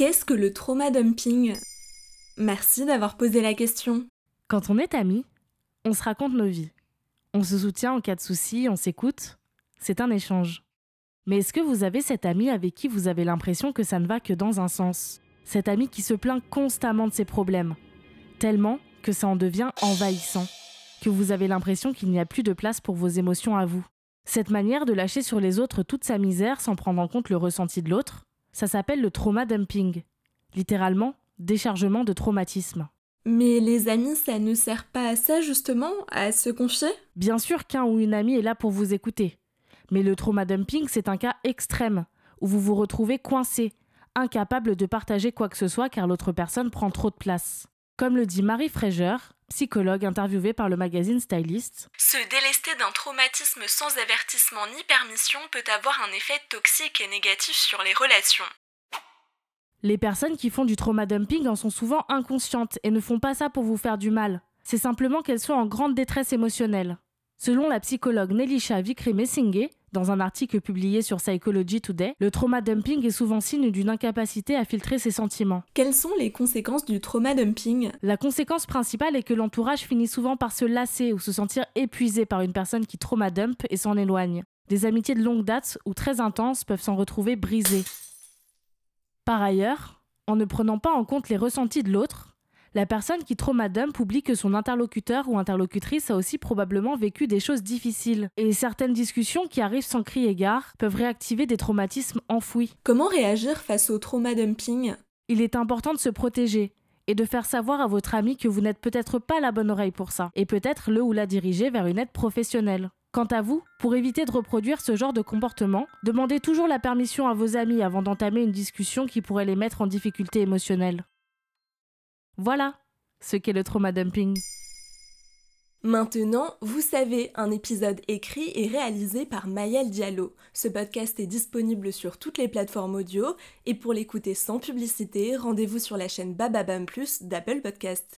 Qu'est-ce que le trauma dumping? Merci d'avoir posé la question. Quand on est amis, on se raconte nos vies. On se soutient en cas de souci, on s'écoute. C'est un échange. Mais est-ce que vous avez cet ami avec qui vous avez l'impression que ça ne va que dans un sens? Cet ami qui se plaint constamment de ses problèmes, tellement que ça en devient envahissant, que vous avez l'impression qu'il n'y a plus de place pour vos émotions à vous. Cette manière de lâcher sur les autres toute sa misère sans prendre en compte le ressenti de l'autre, ça s'appelle le trauma dumping. Littéralement, déchargement de traumatisme. Mais les amis, ça ne sert pas à ça justement, à se confier? Bien sûr qu'un ou une amie est là pour vous écouter. Mais le trauma dumping, c'est un cas extrême, où vous vous retrouvez coincé, incapable de partager quoi que ce soit car l'autre personne prend trop de place. Comme le dit Marie Fraser, psychologue interviewée par le magazine Stylist. Se délester d'un traumatisme sans avertissement ni permission peut avoir un effet toxique et négatif sur les relations. Les personnes qui font du trauma dumping en sont souvent inconscientes et ne font pas ça pour vous faire du mal. C'est simplement qu'elles sont en grande détresse émotionnelle. Selon la psychologue Nelisha Vikri-Messingé, dans un article publié sur Psychology Today, le trauma dumping est souvent signe d'une incapacité à filtrer ses sentiments. Quelles sont les conséquences du trauma dumping? La conséquence principale est que l'entourage finit souvent par se lasser ou se sentir épuisé par une personne qui trauma dump et s'en éloigne. Des amitiés de longue date ou très intenses peuvent s'en retrouver brisées. Par ailleurs, en ne prenant pas en compte les ressentis de l'autre, la personne qui traumadump oublie que son interlocuteur ou interlocutrice a aussi probablement vécu des choses difficiles. Et certaines discussions qui arrivent sans cri égard peuvent réactiver des traumatismes enfouis. Comment réagir face au trauma dumping? Il est important de se protéger et de faire savoir à votre ami que vous n'êtes peut-être pas la bonne oreille pour ça, et peut-être le ou la diriger vers une aide professionnelle. Quant à vous, pour éviter de reproduire ce genre de comportement, demandez toujours la permission à vos amis avant d'entamer une discussion qui pourrait les mettre en difficulté émotionnelle. Voilà ce qu'est le trauma dumping. Maintenant, vous savez, un épisode écrit et réalisé par Mayel Diallo. Ce podcast est disponible sur toutes les plateformes audio et pour l'écouter sans publicité, rendez-vous sur la chaîne Bababam Plus d'Apple Podcast.